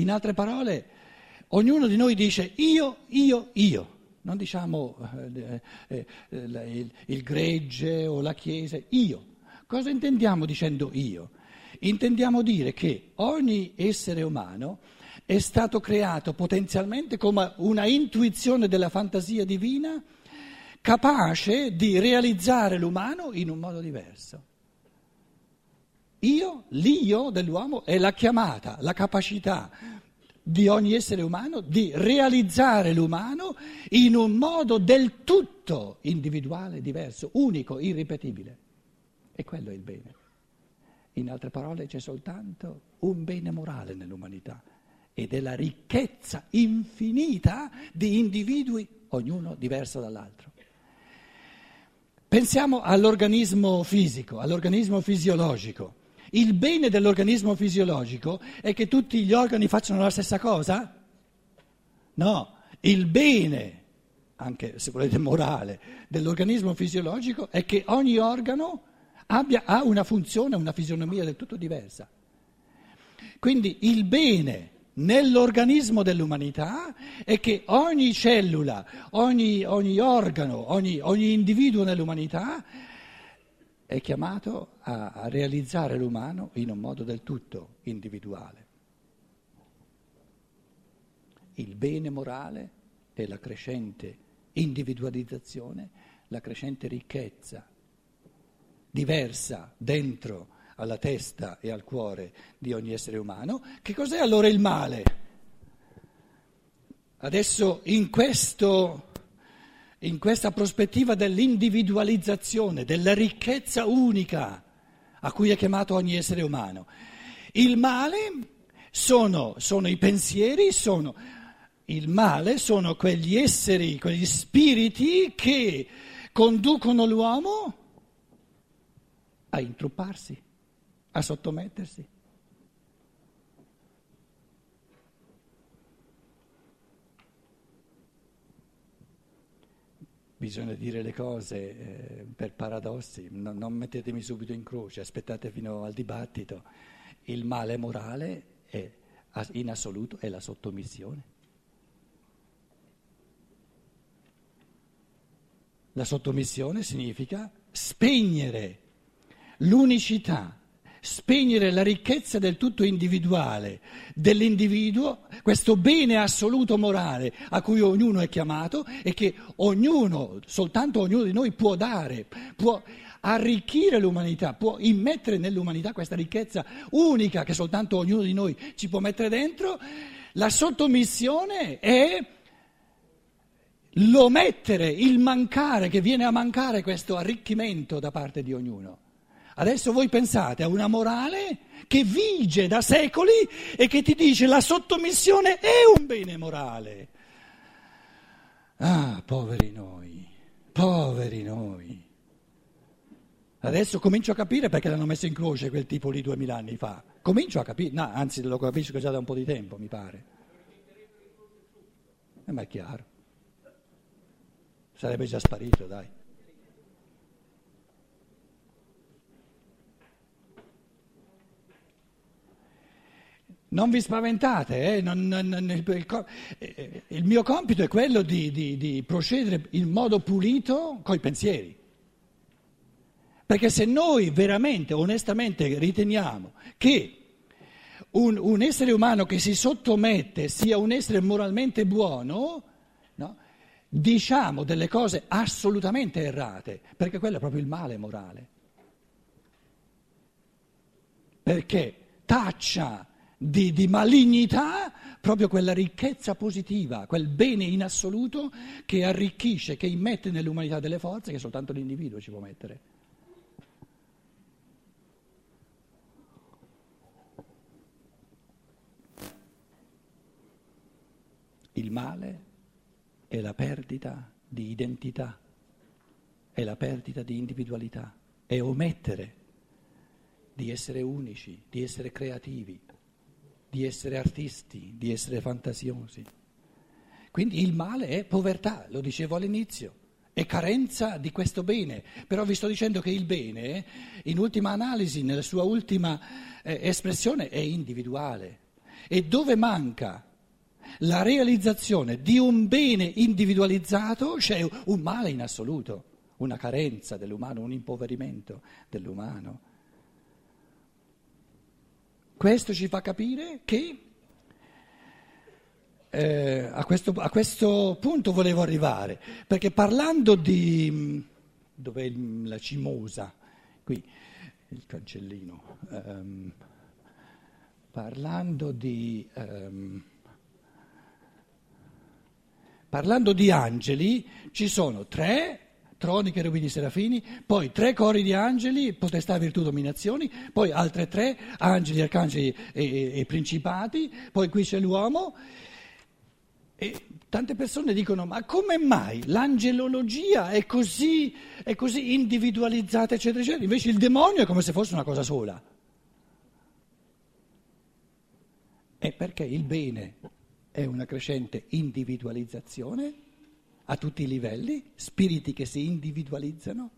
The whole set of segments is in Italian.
In altre parole, ognuno di noi dice io, io, io. Non diciamo eh, eh, eh, il, il gregge o la chiesa, io. Cosa intendiamo dicendo io? Intendiamo dire che ogni essere umano è stato creato potenzialmente come una intuizione della fantasia divina capace di realizzare l'umano in un modo diverso. Io, l'io dell'uomo è la chiamata, la capacità di ogni essere umano di realizzare l'umano in un modo del tutto individuale, diverso, unico, irripetibile. E quello è il bene. In altre parole c'è soltanto un bene morale nell'umanità ed è la ricchezza infinita di individui, ognuno diverso dall'altro. Pensiamo all'organismo fisico, all'organismo fisiologico. Il bene dell'organismo fisiologico è che tutti gli organi facciano la stessa cosa? No, il bene, anche se volete morale, dell'organismo fisiologico è che ogni organo abbia, ha una funzione, una fisionomia del tutto diversa. Quindi il bene nell'organismo dell'umanità è che ogni cellula, ogni, ogni organo, ogni, ogni individuo nell'umanità è chiamato a, a realizzare l'umano in un modo del tutto individuale. Il bene morale è la crescente individualizzazione, la crescente ricchezza diversa dentro alla testa e al cuore di ogni essere umano. Che cos'è allora il male? Adesso in questo in questa prospettiva dell'individualizzazione, della ricchezza unica a cui è chiamato ogni essere umano. Il male sono, sono i pensieri, sono, il male sono quegli esseri, quegli spiriti che conducono l'uomo a intrupparsi, a sottomettersi. Bisogna dire le cose eh, per paradossi, no, non mettetemi subito in croce, aspettate fino al dibattito. Il male morale è, in assoluto è la sottomissione. La sottomissione significa spegnere l'unicità spegnere la ricchezza del tutto individuale dell'individuo, questo bene assoluto morale a cui ognuno è chiamato e che ognuno, soltanto ognuno di noi può dare, può arricchire l'umanità, può immettere nell'umanità questa ricchezza unica che soltanto ognuno di noi ci può mettere dentro, la sottomissione è l'omettere, il mancare, che viene a mancare questo arricchimento da parte di ognuno. Adesso voi pensate a una morale che vige da secoli e che ti dice la sottomissione è un bene morale. Ah, poveri noi, poveri noi. Adesso comincio a capire perché l'hanno messo in croce quel tipo lì duemila anni fa. Comincio a capire, no, anzi lo capisco già da un po' di tempo, mi pare. Eh, ma è chiaro. Sarebbe già sparito, dai. Non vi spaventate, eh? non, non, non, il, eh, il, mio compito è quello di, di, di procedere in modo pulito coi pensieri. Perché se noi veramente, onestamente riteniamo che un, un, essere umano che si sottomette sia un essere moralmente buono, no? diciamo delle cose assolutamente errate, perché quello è proprio il male morale. Perché taccia di, di malignità proprio quella ricchezza positiva, quel bene in assoluto che arricchisce, che immette nell'umanità delle forze che soltanto l'individuo ci può mettere. Il male è la perdita di identità, è la perdita di individualità, è omettere di essere unici, di essere creativi di essere artisti, di essere fantasiosi. Quindi il male è povertà, lo dicevo all'inizio, è carenza di questo bene, però vi sto dicendo che il bene, in ultima analisi, nella sua ultima eh, espressione, è individuale. E dove manca la realizzazione di un bene individualizzato c'è un male in assoluto, una carenza dell'umano, un impoverimento dell'umano. Questo ci fa capire che eh, a, questo, a, questo, punto volevo arrivare, perché parlando di... dov'è la cimosa? Qui, il cancellino. Um, parlando di... Um, parlando di angeli, ci sono tre troni, cherubini, serafini, poi tre cori di angeli, potestà, virtù, dominazioni, poi altre tre angeli, arcangeli e, e, e principati, poi qui c'è l'uomo e tante persone dicono: Ma come mai l'angelologia è così, è così individualizzata, eccetera, eccetera? Invece il demonio è come se fosse una cosa sola. È perché il bene è una crescente individualizzazione a tutti i livelli, spiriti che si individualizzano,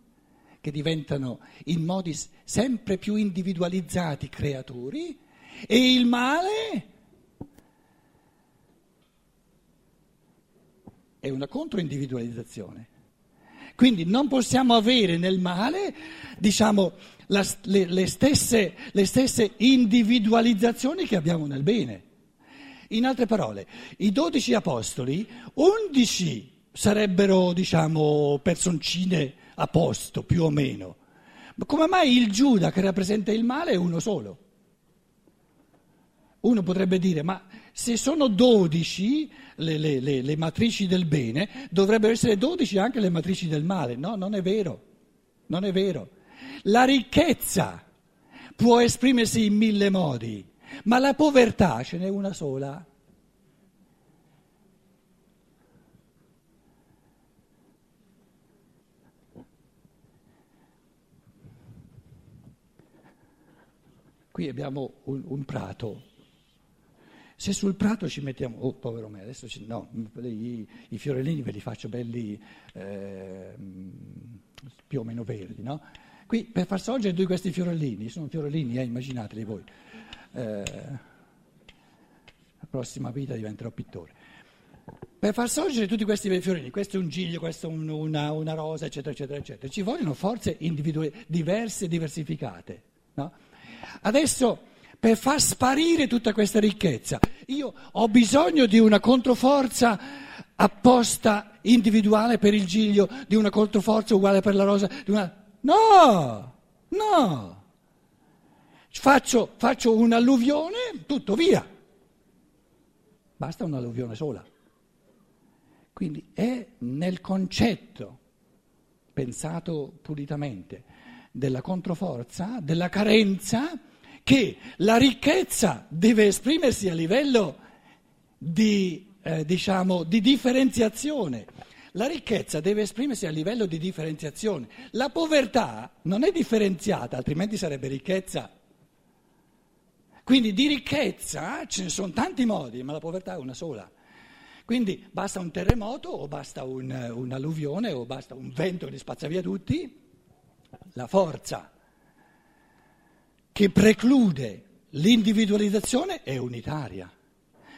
che diventano in modi sempre più individualizzati creatori, e il male è una controindividualizzazione. Quindi non possiamo avere nel male, diciamo, la, le, le, stesse, le stesse individualizzazioni che abbiamo nel bene. In altre parole, i dodici apostoli, undici sarebbero, diciamo, personcine a posto, più o meno. Ma come mai il Giuda che rappresenta il male è uno solo? Uno potrebbe dire, ma se sono dodici le, le, le, le, matrici del bene, dovrebbero essere dodici anche le matrici del male. No, non è vero. Non è vero. La ricchezza può esprimersi in mille modi, ma la povertà ce n'è una sola. Qui abbiamo un, un prato se sul prato ci mettiamo, oh povero me, adesso ci, no, i, i, fiorellini ve li faccio belli eh, più o meno verdi, no? Qui per far sorgere due questi fiorellini, sono fiorellini, eh, immaginateli voi. Eh, la prossima vita diventerò pittore. Per far sorgere tutti questi fiorellini, questo è un giglio, questo è un, una, una, rosa, eccetera, eccetera, eccetera, ci vogliono forze individuali, diverse e diversificate. No? Adesso per far sparire tutta questa ricchezza. Io ho bisogno di una controforza apposta individuale per il giglio, di una controforza uguale per la rosa. Una... No, no. Faccio, faccio un'alluvione, tutto via. Basta un'alluvione sola. Quindi è nel concetto, pensato pulitamente, della controforza, della carenza, che la ricchezza deve esprimersi a livello di, eh, diciamo, di differenziazione. La ricchezza deve esprimersi a livello di differenziazione. La povertà non è differenziata, altrimenti sarebbe ricchezza. Quindi di ricchezza ce ne sono tanti modi, ma la povertà è una sola. Quindi basta un terremoto o basta un, un'alluvione o basta un vento che li spazza via tutti. La forza che preclude l'individualizzazione è unitaria.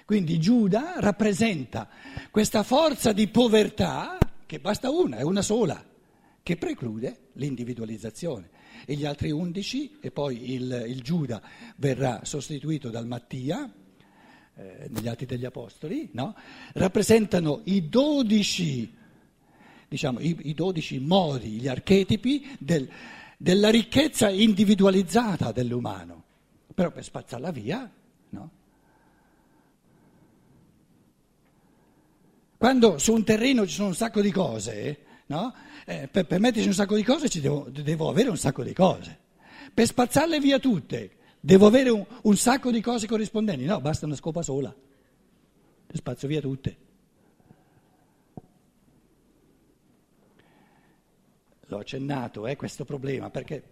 Quindi Giuda rappresenta questa forza di povertà, che basta una, è una sola, che preclude l'individualizzazione. E gli altri undici, e poi il, il Giuda verrà sostituito dal Mattia, eh, negli Atti degli Apostoli, no? rappresentano i dodici, diciamo, i, i dodici modi, gli archetipi del, della ricchezza individualizzata dell'umano, però per spazzarla via, no? Quando su un terreno ci sono un sacco di cose, no? eh, per, per, metterci un sacco di cose ci devo, devo, avere un sacco di cose. Per spazzarle via tutte, devo avere un, un sacco di cose corrispondenti. No, basta una scopa sola. Le spazio via tutte. L'ho accennato, è questo problema, perché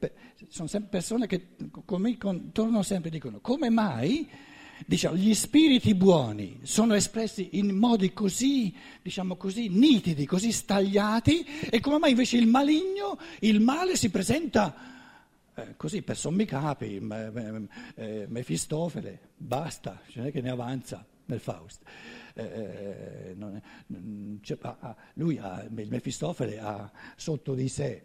sono sempre persone che come, con, tornano sempre e dicono come mai diciamo, gli spiriti buoni sono espressi in modi così, diciamo così, nitidi, così stagliati e come mai invece il maligno, il male si presenta Eh, così per sommi capi, eh, Mefistofele, basta, ce n'è che ne avanza nel Faust. Eh, eh non è, ha, lui ha, il Mefistofele ha sotto di sé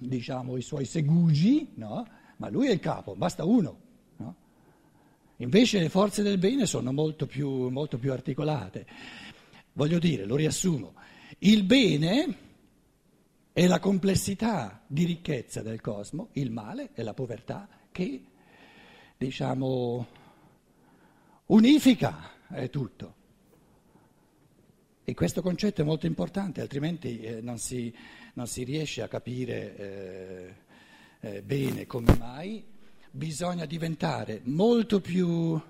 diciamo, i suoi segugi, no? ma lui è il capo, basta uno. No? Invece le forze del bene sono molto più, molto più articolate. Voglio dire, lo riassumo, il bene è la complessità di ricchezza del cosmo, il male è la povertà che, diciamo, unifica tutto. E questo concetto è molto importante, altrimenti eh, non, si, non, si, riesce a capire eh, eh, bene come mai. Bisogna diventare molto più,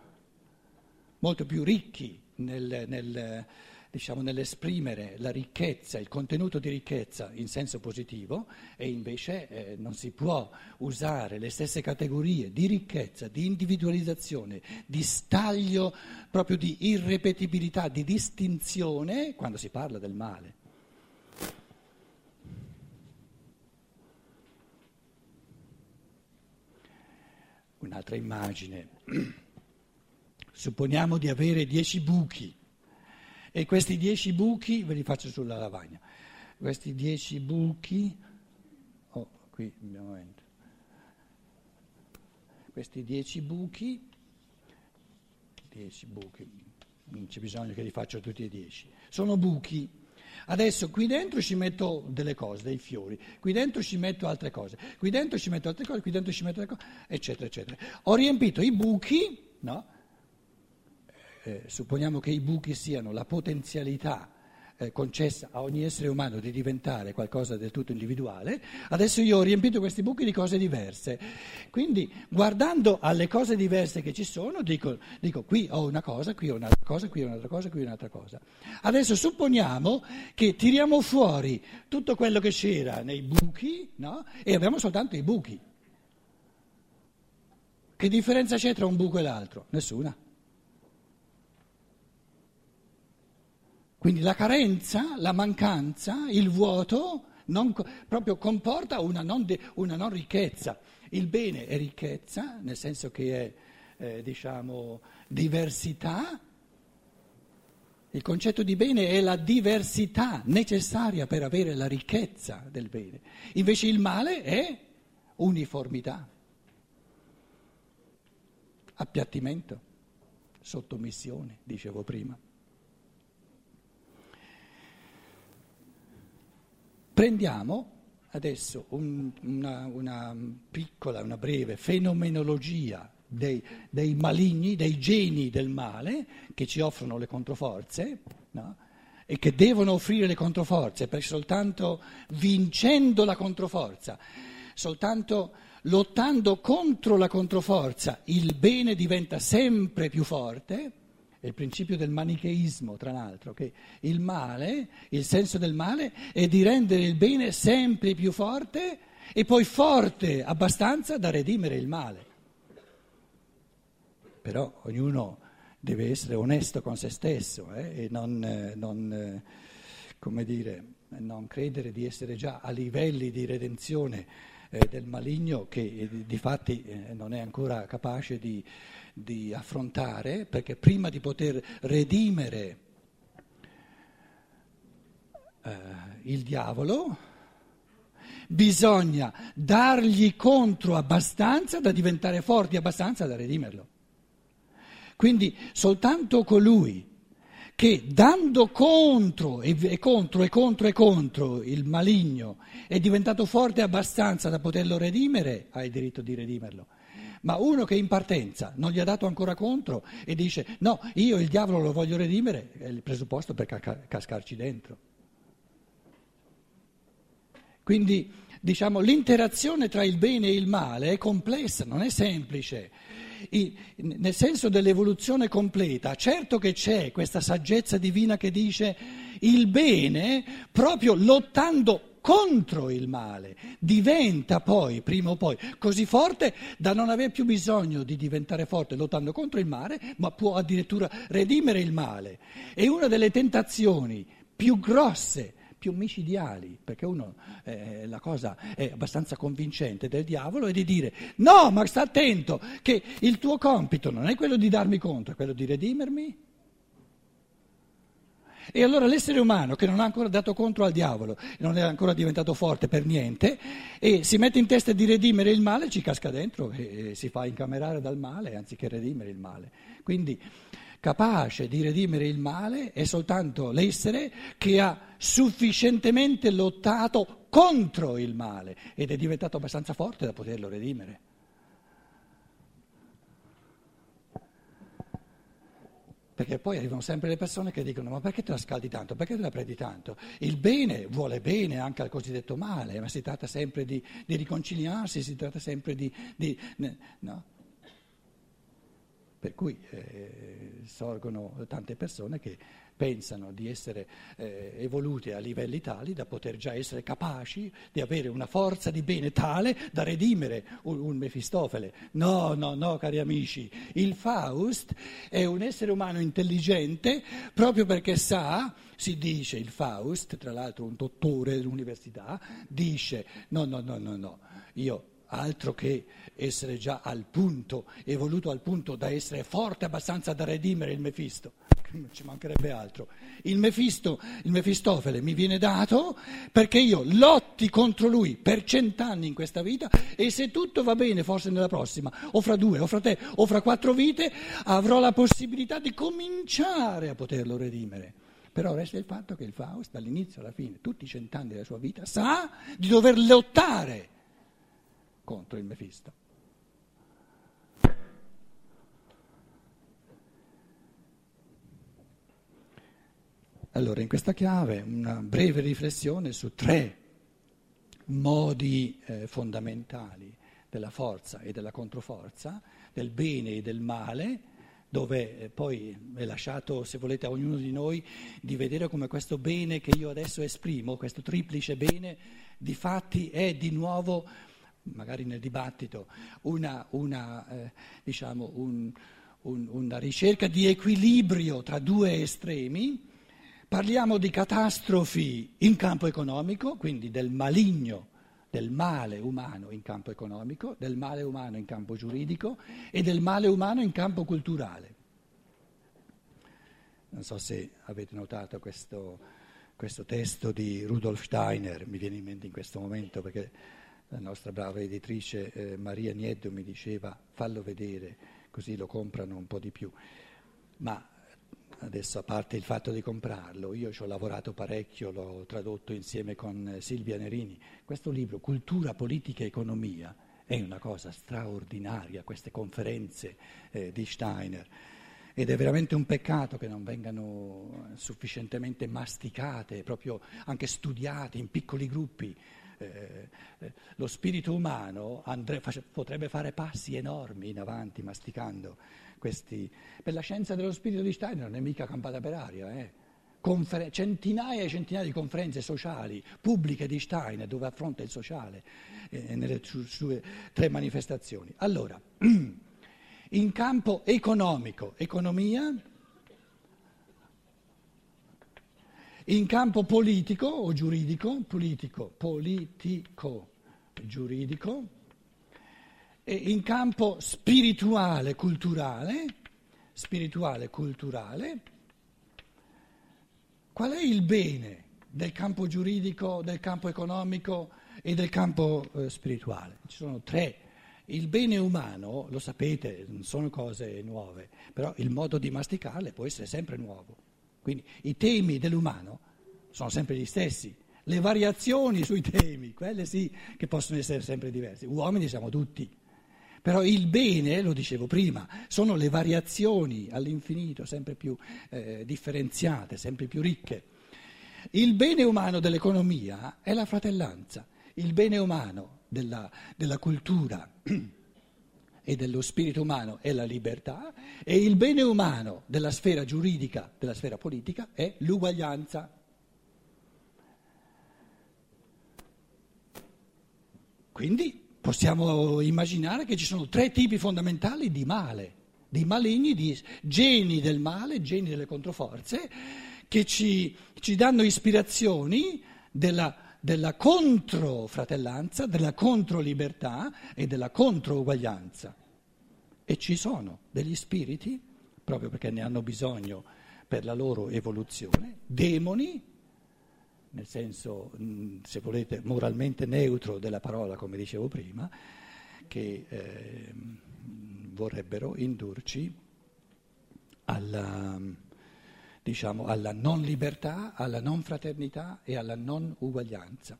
molto più ricchi nel, nel diciamo, nell'esprimere la ricchezza, il contenuto di ricchezza in senso positivo e invece eh, non si può usare le stesse categorie di ricchezza, di individualizzazione, di staglio, proprio di irrepetibilità, di distinzione quando si parla del male. Un'altra immagine. Supponiamo di avere dieci buchi e questi dieci buchi, ve li faccio sulla lavagna, questi dieci buchi, oh, qui un momento, questi dieci buchi, dieci buchi, non c'è bisogno che li faccia tutti e dieci, sono buchi. Adesso qui dentro ci metto delle cose, dei fiori, qui dentro ci metto altre cose, qui dentro ci metto altre cose, qui dentro ci metto altre cose, eccetera, eccetera. Ho riempito i buchi, no? Eh, supponiamo che i buchi siano la potenzialità eh, concessa a ogni essere umano di diventare qualcosa del tutto individuale, adesso io ho riempito questi buchi di cose diverse. Quindi guardando alle cose diverse che ci sono, dico, dico qui ho una cosa, qui ho un'altra cosa, qui ho un'altra cosa, qui ho un'altra cosa. Adesso supponiamo che tiriamo fuori tutto quello che c'era nei buchi no? e abbiamo soltanto i buchi. Che differenza c'è tra un buco e l'altro? Nessuna. Quindi la carenza, la mancanza, il vuoto non, proprio comporta una non, una non, ricchezza. Il bene è ricchezza, nel senso che è eh, diciamo, diversità. Il concetto di bene è la diversità necessaria per avere la ricchezza del bene. Invece il male è uniformità, appiattimento, sottomissione, dicevo prima. Prendiamo adesso un, una, una, piccola, una breve fenomenologia dei, dei, maligni, dei geni del male che ci offrono le controforze no? e che devono offrire le controforze perché soltanto vincendo la controforza, soltanto lottando contro la controforza il bene diventa sempre più forte è il principio del manicheismo, tra l'altro, che il male, il senso del male è di rendere il bene sempre più forte e poi forte abbastanza da redimere il male. Però ognuno deve essere onesto con se stesso eh, e non, eh, non, eh, dire, non credere di essere già a livelli di redenzione eh, del maligno che eh, di fatti eh, non è ancora capace di, di, affrontare, perché prima di poter redimere eh, il diavolo bisogna dargli contro abbastanza da diventare forti abbastanza da redimerlo. Quindi soltanto colui che dando contro e, contro e contro e contro il maligno è diventato forte abbastanza da poterlo redimere, ha il diritto di redimerlo. Ma uno che in partenza non gli ha dato ancora contro e dice no, io il diavolo lo voglio redimere, è il presupposto per cascarci dentro. Quindi diciamo, l'interazione tra il bene e il male è complessa, non è semplice nel senso dell'evoluzione completa, certo che c'è questa saggezza divina che dice il bene, proprio lottando contro il male, diventa poi, prima o poi, così forte da non aver più bisogno di diventare forte lottando contro il male, ma può addirittura redimere il male. E una delle tentazioni più grosse più micidiali, perché uno, eh, la cosa è abbastanza convincente del diavolo è di dire no, ma sta attento che il tuo compito non è quello di darmi conto, è quello di redimermi. E allora l'essere umano che non ha ancora dato contro al diavolo, non è ancora diventato forte per niente, e si mette in testa di redimere il male, ci casca dentro e si fa incamerare dal male anziché redimere il male. Quindi capace di redimere il male è soltanto l'essere che ha sufficientemente lottato contro il male ed è diventato abbastanza forte da poterlo redimere. Perché poi arrivano sempre le persone che dicono: Ma perché te la scaldi tanto? Perché te la prendi tanto? Il bene vuole bene anche al cosiddetto male, ma si tratta sempre di, di riconciliarsi, si tratta sempre di. di no? Per cui eh, sorgono tante persone che pensano di essere eh, evolute a livelli tali da poter già essere capaci di avere una forza di bene tale da redimere un, un Mefistofele. No, no, no, cari amici, il Faust è un essere umano intelligente proprio perché sa, si dice il Faust, tra l'altro un dottore dell'università, dice no, no, no, no, no, io altro che essere già al punto, evoluto al punto da essere forte abbastanza da redimere il Mefisto. Non ci mancherebbe altro. Il, Mefisto, il Mefistofele mi viene dato perché io lotti contro lui per cent'anni in questa vita e se tutto va bene, forse nella prossima, o fra due, o fra tre, o fra quattro vite, avrò la possibilità di cominciare a poterlo redimere. Però resta il fatto che il Faust, dall'inizio alla fine, tutti i cent'anni della sua vita, sa di dover lottare contro il Mefisto. Allora, in questa chiave una breve riflessione su tre modi eh, fondamentali della forza e della controforza, del bene e del male, dove eh, poi è lasciato, se volete, a ognuno di noi di vedere come questo bene che io adesso esprimo, questo triplice bene, di fatti è di nuovo magari nel dibattito, una, una, eh, diciamo un, un, una ricerca di equilibrio tra due estremi. Parliamo di catastrofi in campo economico, quindi del maligno, del male umano in campo economico, del male umano in campo giuridico e del male umano in campo culturale. Non so se avete notato questo, questo testo di Rudolf Steiner, mi viene in mente in questo momento perché la nostra brava editrice eh, Maria Nieddo mi diceva fallo vedere, così lo comprano un po' di più. Ma adesso a parte il fatto di comprarlo, io ci ho lavorato parecchio, l'ho tradotto insieme con eh, Silvia Nerini. Questo libro, Cultura, Politica e Economia, è una cosa straordinaria, queste conferenze eh, di Steiner. Ed è veramente un peccato che non vengano sufficientemente masticate, proprio anche studiate in piccoli gruppi eh, eh, lo spirito umano andre, face, potrebbe fare passi enormi in avanti masticando questi... Per la scienza dello spirito di Steiner non è mica campata per aria, eh. Confer- centinaia e centinaia di conferenze sociali pubbliche di Steiner dove affronta il sociale eh, nelle su- sue tre manifestazioni. Allora, in campo economico, economia, In campo politico o giuridico, politico, politico, giuridico, in campo spirituale, culturale, spirituale, culturale, qual è il bene del campo giuridico, del campo economico e del campo eh, spirituale? Ci sono tre. Il bene umano, lo sapete, non sono cose nuove, però il modo di masticarle può essere sempre nuovo. Quindi i temi dell'umano sono sempre gli stessi, le variazioni sui temi, quelle sì che possono essere sempre diverse. Uomini siamo tutti. Però il bene, lo dicevo prima, sono le variazioni all'infinito, sempre più eh, differenziate, sempre più ricche. Il bene umano dell'economia è la fratellanza, il bene umano della, della cultura e dello spirito umano è la libertà e il bene umano della sfera giuridica, della sfera politica è l'uguaglianza. Quindi possiamo immaginare che ci sono tre tipi fondamentali di male, di maligni, di geni del male, geni delle controforze, che ci, ci danno ispirazioni della, della controfratellanza, della controlibertà e della controuguaglianza. E ci sono degli spiriti, proprio perché ne hanno bisogno per la loro evoluzione, demoni, nel senso, se volete, moralmente neutro della parola, come dicevo prima, che eh, vorrebbero indurci alla, diciamo, alla non libertà, alla non fraternità e alla non uguaglianza.